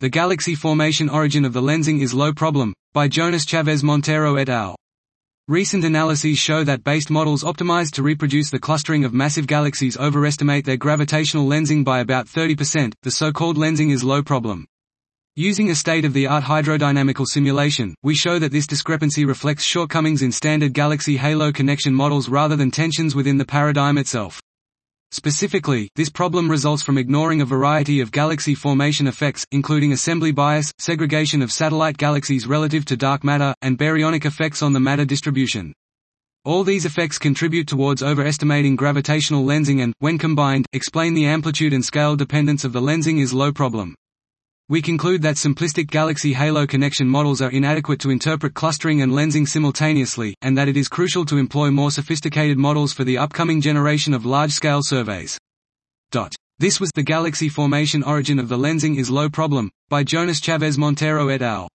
The Galaxy Formation Origin of the Lensing is Low Problem, by Jonas Chaves Montero et al. Recent analyses show that based models optimized to reproduce the clustering of massive galaxies overestimate their gravitational lensing by about 30%, the so-called lensing is low problem. Using a state-of-the-art hydrodynamical simulation, we show that this discrepancy reflects shortcomings in standard galaxy halo connection models rather than tensions within the paradigm itself. Specifically, this problem results from ignoring a variety of galaxy formation effects, including assembly bias, segregation of satellite galaxies relative to dark matter, and baryonic effects on the matter distribution. All these effects contribute towards overestimating gravitational lensing and, when combined, explain the amplitude and scale dependence of the lensing is low problem. We conclude that simplistic galaxy halo connection models are inadequate to interpret clustering and lensing simultaneously, and that it is crucial to employ more sophisticated models for the upcoming generation of large-scale surveys. This was The Galaxy Formation Origin of the Lensing is Low Problem, by Jonas Chaves Montero et al.